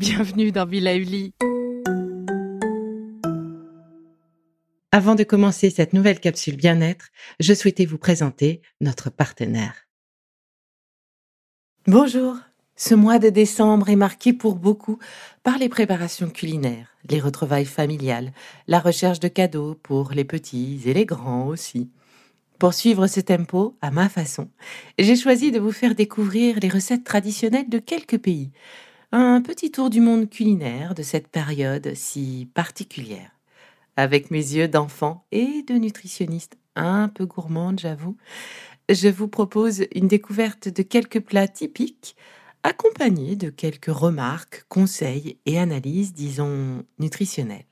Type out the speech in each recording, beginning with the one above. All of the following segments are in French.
bienvenue dans Villa Uli. Avant de commencer cette nouvelle capsule bien-être, je souhaitais vous présenter notre partenaire. Bonjour. Ce mois de décembre est marqué pour beaucoup par les préparations culinaires, les retrouvailles familiales, la recherche de cadeaux pour les petits et les grands aussi. Pour suivre ce tempo à ma façon, j'ai choisi de vous faire découvrir les recettes traditionnelles de quelques pays. Un petit tour du monde culinaire de cette période si particulière avec mes yeux d'enfant et de nutritionniste un peu gourmande, j'avoue, je vous propose une découverte de quelques plats typiques, accompagnés de quelques remarques, conseils et analyses, disons, nutritionnelles.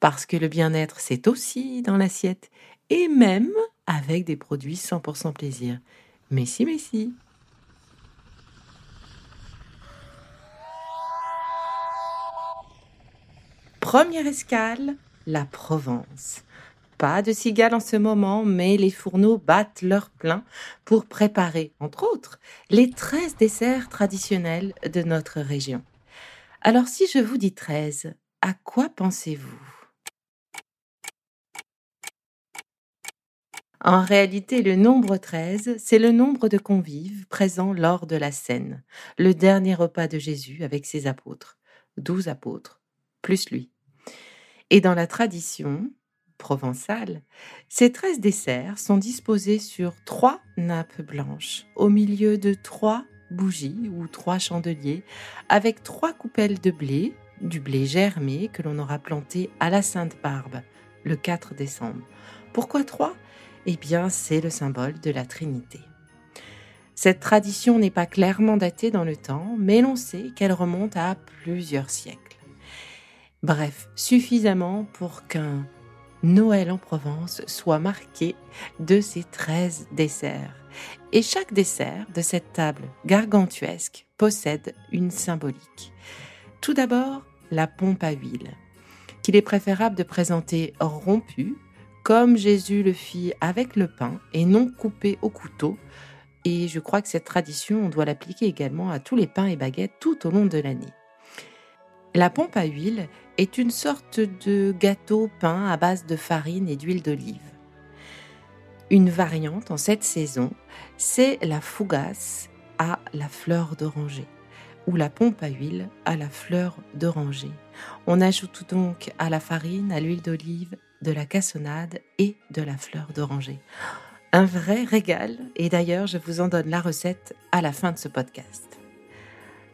Parce que le bien-être, c'est aussi dans l'assiette, et même avec des produits 100% plaisir. Mais si, mais si. Première escale, la Provence. Pas de cigales en ce moment, mais les fourneaux battent leur plein pour préparer, entre autres, les 13 desserts traditionnels de notre région. Alors si je vous dis 13, à quoi pensez-vous? En réalité, le nombre 13, c'est le nombre de convives présents lors de la scène, le dernier repas de Jésus avec ses apôtres, douze apôtres, plus lui. Et dans la tradition provençale, ces treize desserts sont disposés sur trois nappes blanches, au milieu de trois bougies ou trois chandeliers, avec trois coupelles de blé, du blé germé que l'on aura planté à la Sainte Barbe le 4 décembre. Pourquoi trois? Eh bien, c'est le symbole de la Trinité. Cette tradition n'est pas clairement datée dans le temps, mais l'on sait qu'elle remonte à plusieurs siècles. Bref, suffisamment pour qu'un Noël en Provence soit marqué de ces 13 desserts. Et chaque dessert de cette table gargantuesque possède une symbolique. Tout d'abord, la pompe à huile, qu'il est préférable de présenter rompue, comme Jésus le fit avec le pain, et non coupé au couteau. Et je crois que cette tradition, on doit l'appliquer également à tous les pains et baguettes tout au long de l'année. La pompe à huile est une sorte de gâteau peint à base de farine et d'huile d'olive. Une variante en cette saison, c'est la fougasse à la fleur d'oranger ou la pompe à huile à la fleur d'oranger. On ajoute donc à la farine, à l'huile d'olive, de la cassonade et de la fleur d'oranger. Un vrai régal et d'ailleurs je vous en donne la recette à la fin de ce podcast.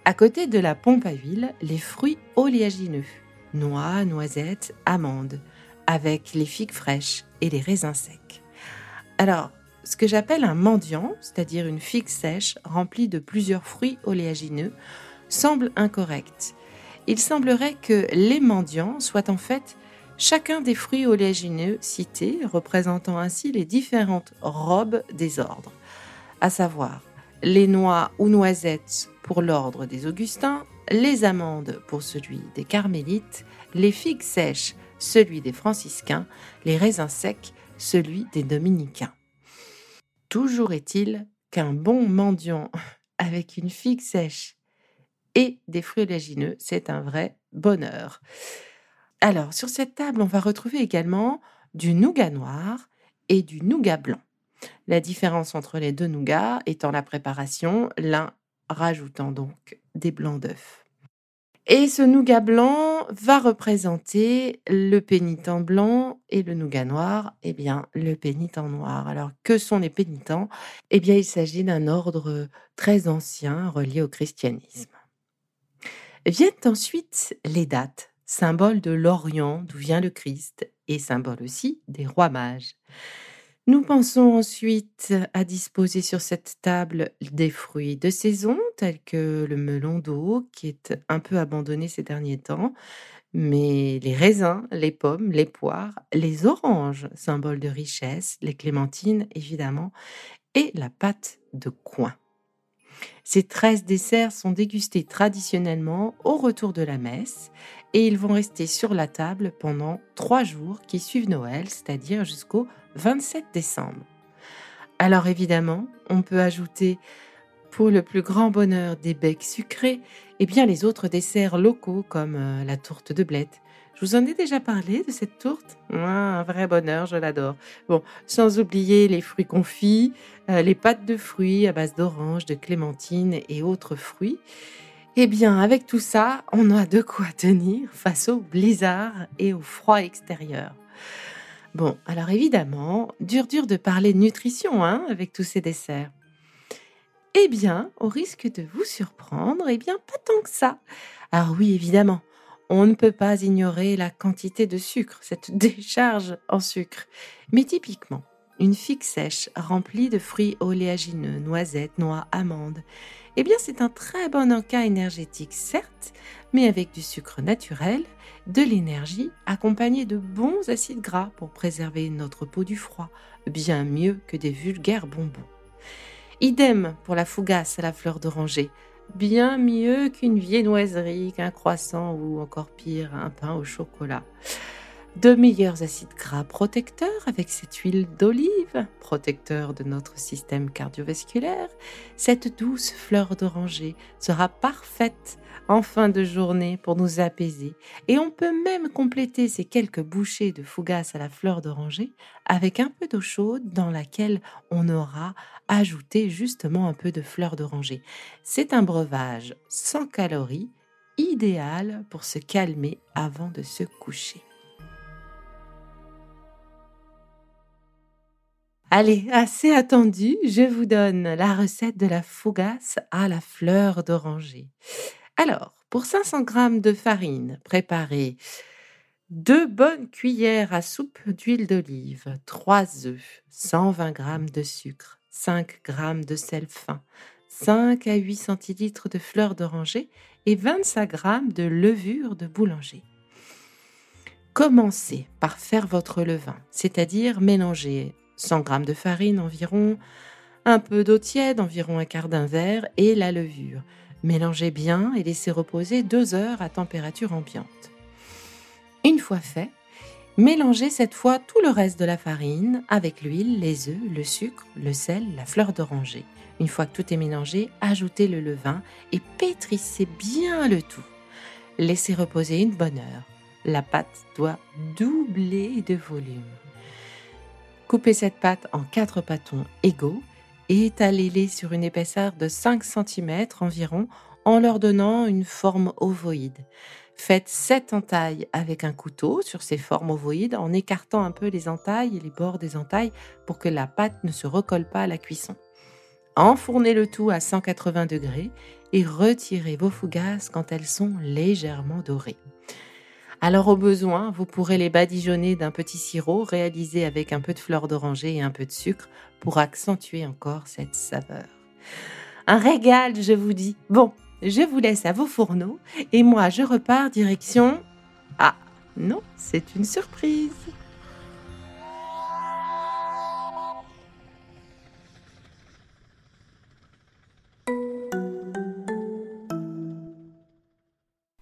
À côté de la pompe à huile, les fruits oléagineux, noix, noisettes, amandes, avec les figues fraîches et les raisins secs. Alors, ce que j'appelle un mendiant, c'est-à-dire une figue sèche remplie de plusieurs fruits oléagineux, semble incorrect. Il semblerait que les mendiants soient en fait chacun des fruits oléagineux cités, représentant ainsi les différentes robes des ordres, à savoir les noix ou noisettes pour l'ordre des Augustins, les amandes pour celui des Carmélites, les figues sèches celui des franciscains, les raisins secs celui des dominicains. Toujours est-il qu'un bon mendiant avec une figue sèche et des fruits oléagineux, c'est un vrai bonheur. Alors, sur cette table, on va retrouver également du nougat noir et du nougat blanc. La différence entre les deux nougats étant la préparation, l'un rajoutant donc des blancs d'œufs. Et ce nougat blanc va représenter le pénitent blanc et le nougat noir, eh bien, le pénitent noir. Alors, que sont les pénitents? Eh bien, il s'agit d'un ordre très ancien relié au christianisme. Viennent ensuite les dates, symbole de l'Orient d'où vient le Christ et symbole aussi des rois mages. Nous pensons ensuite à disposer sur cette table des fruits de saison, tels que le melon d'eau, qui est un peu abandonné ces derniers temps, mais les raisins, les pommes, les poires, les oranges, symbole de richesse, les clémentines évidemment, et la pâte de coin. Ces 13 desserts sont dégustés traditionnellement au retour de la messe et ils vont rester sur la table pendant trois jours qui suivent Noël, c'est-à-dire jusqu'au 27 décembre. Alors évidemment, on peut ajouter pour le plus grand bonheur des becs sucrés, et bien les autres desserts locaux comme euh, la tourte de blette. Je vous en ai déjà parlé de cette tourte? Un vrai bonheur, je l'adore. Bon, sans oublier les fruits confits, euh, les pâtes de fruits à base d'orange, de clémentine et autres fruits. Eh bien, avec tout ça, on a de quoi tenir face au blizzard et au froid extérieur. Bon, alors évidemment, dur dur de parler nutrition hein, avec tous ces desserts. Eh bien, au risque de vous surprendre, eh bien, pas tant que ça. Alors oui, évidemment, on ne peut pas ignorer la quantité de sucre, cette décharge en sucre. Mais typiquement, une figue sèche remplie de fruits oléagineux, noisettes, noix, amandes, eh bien c'est un très bon encas énergétique, certes, mais avec du sucre naturel, de l'énergie accompagnée de bons acides gras pour préserver notre peau du froid, bien mieux que des vulgaires bonbons. Idem pour la fougasse à la fleur d'oranger, bien mieux qu'une viennoiserie, qu'un croissant ou encore pire, un pain au chocolat. De meilleurs acides gras protecteurs avec cette huile d'olive, protecteur de notre système cardiovasculaire. Cette douce fleur d'oranger sera parfaite en fin de journée pour nous apaiser. Et on peut même compléter ces quelques bouchées de fougasse à la fleur d'oranger avec un peu d'eau chaude dans laquelle on aura ajouté justement un peu de fleur d'oranger. C'est un breuvage sans calories, idéal pour se calmer avant de se coucher. Allez, assez attendu, je vous donne la recette de la fougasse à la fleur d'oranger. Alors, pour 500 g de farine, préparez deux bonnes cuillères à soupe d'huile d'olive, 3 œufs, 120 g de sucre, 5 g de sel fin, 5 à 8 centilitres de fleur d'oranger et 25 g de levure de boulanger. Commencez par faire votre levain, c'est-à-dire mélanger 100 g de farine environ, un peu d'eau tiède, environ un quart d'un verre, et la levure. Mélangez bien et laissez reposer deux heures à température ambiante. Une fois fait, mélangez cette fois tout le reste de la farine avec l'huile, les œufs, le sucre, le sel, la fleur d'oranger. Une fois que tout est mélangé, ajoutez le levain et pétrissez bien le tout. Laissez reposer une bonne heure. La pâte doit doubler de volume. Coupez cette pâte en quatre pâtons égaux et étalez-les sur une épaisseur de 5 cm environ en leur donnant une forme ovoïde. Faites sept entailles avec un couteau sur ces formes ovoïdes en écartant un peu les entailles et les bords des entailles pour que la pâte ne se recolle pas à la cuisson. Enfournez le tout à 180 degrés et retirez vos fougasses quand elles sont légèrement dorées. Alors au besoin, vous pourrez les badigeonner d'un petit sirop réalisé avec un peu de fleur d'oranger et un peu de sucre pour accentuer encore cette saveur. Un régal, je vous dis. Bon, je vous laisse à vos fourneaux et moi je repars direction... Ah, non, c'est une surprise.